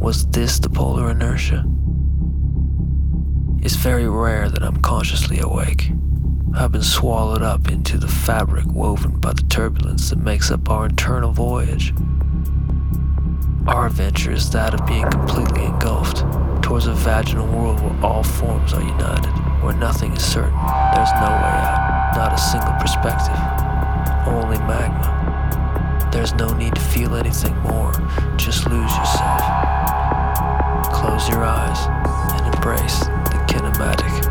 Was this the polar inertia? It's very rare that I'm consciously awake. I've been swallowed up into the fabric woven by the turbulence that makes up our internal voyage. Our adventure is that of being completely engulfed towards a vaginal world where all forms are united, where nothing is certain, there's no way out, not a single perspective, only magma. There's no need to feel anything more, just lose yourself. Close your eyes and embrace the kinematic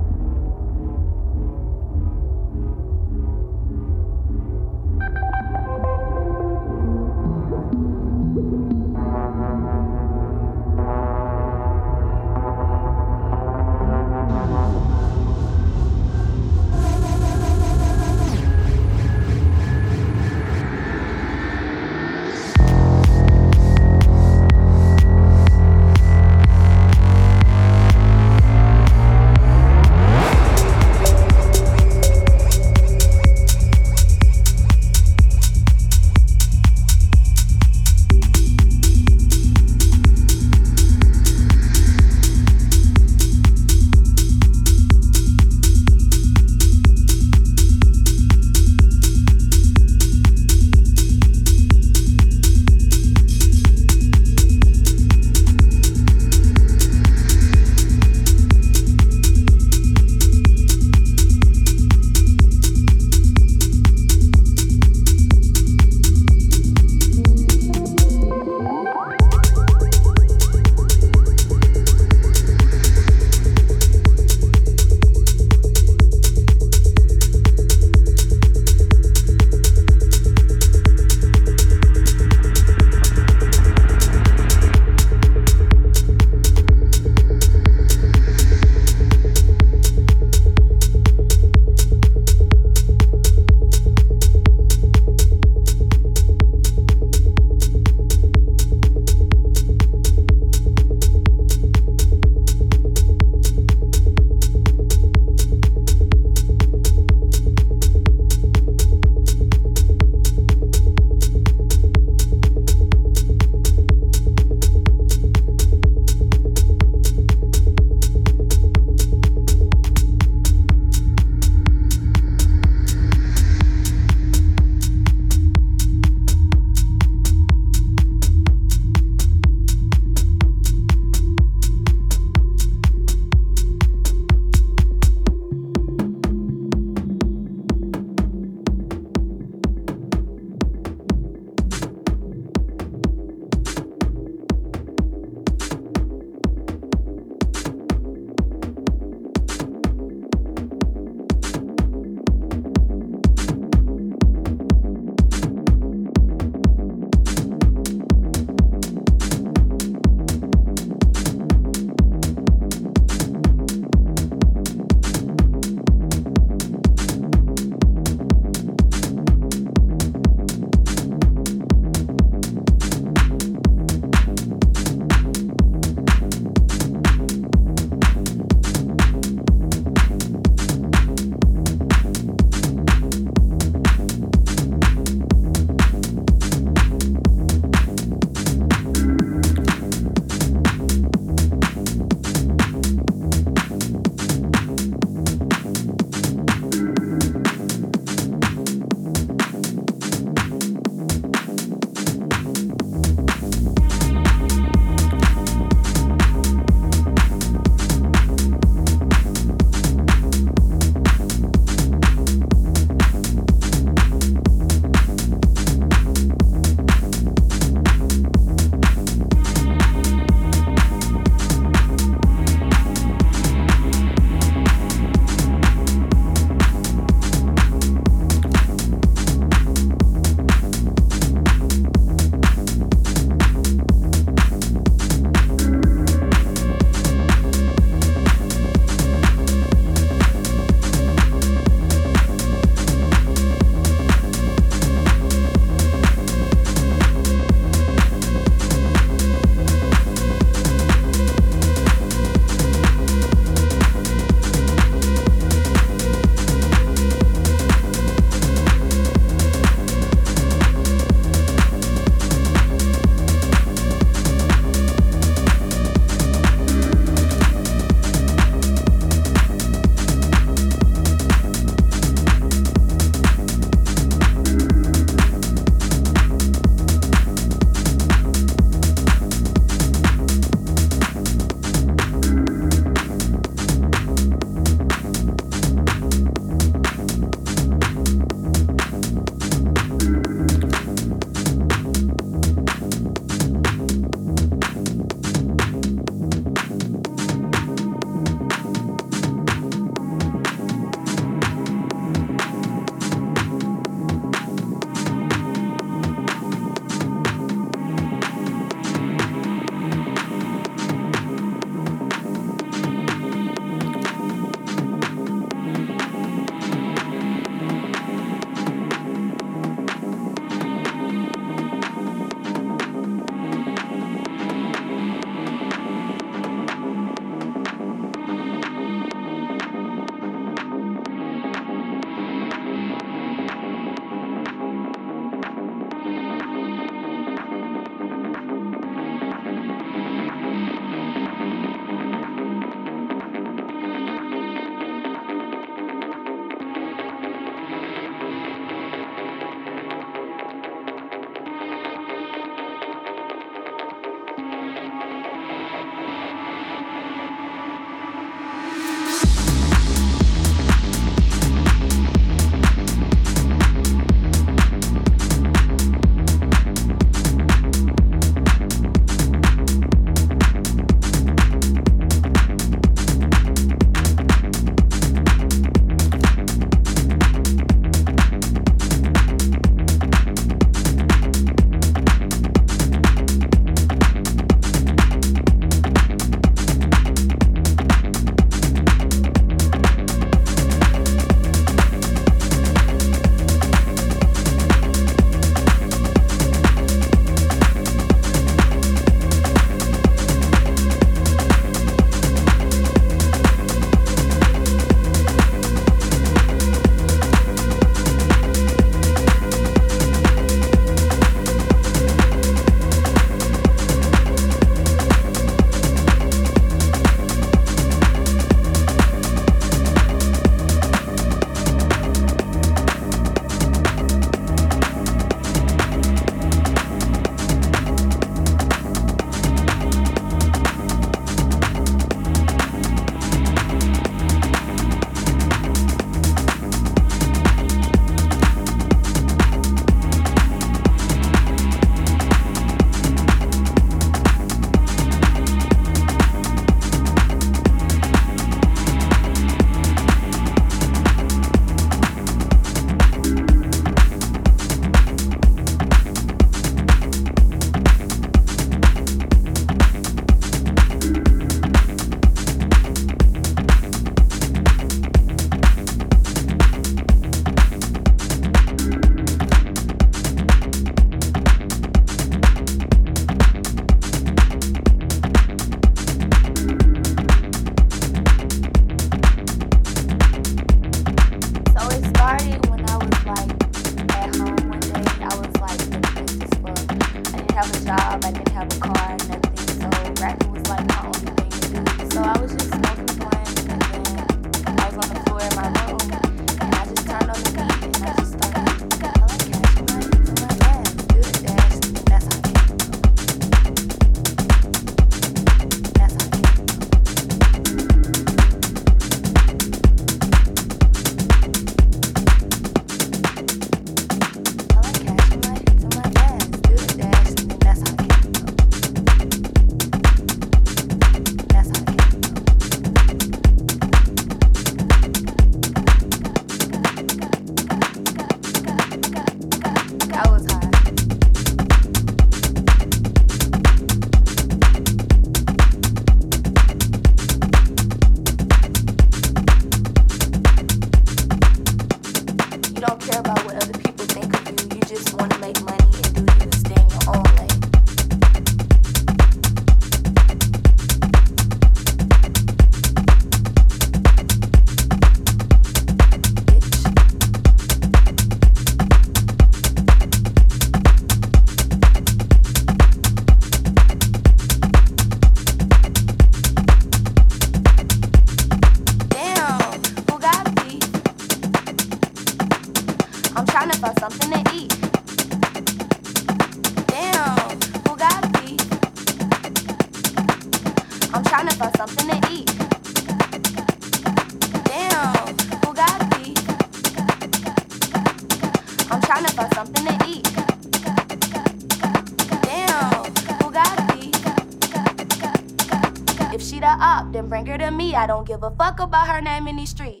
her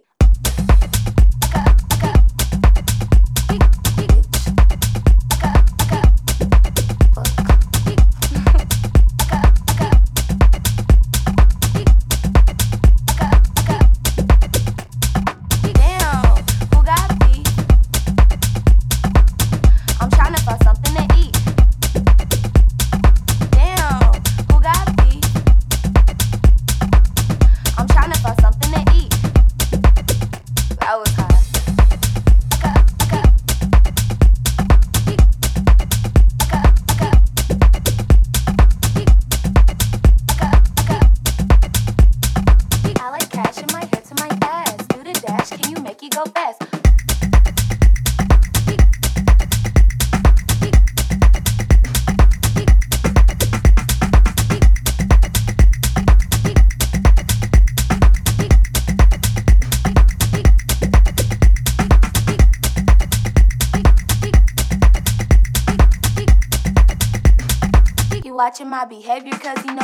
watching my behavior cause you know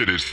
shit is?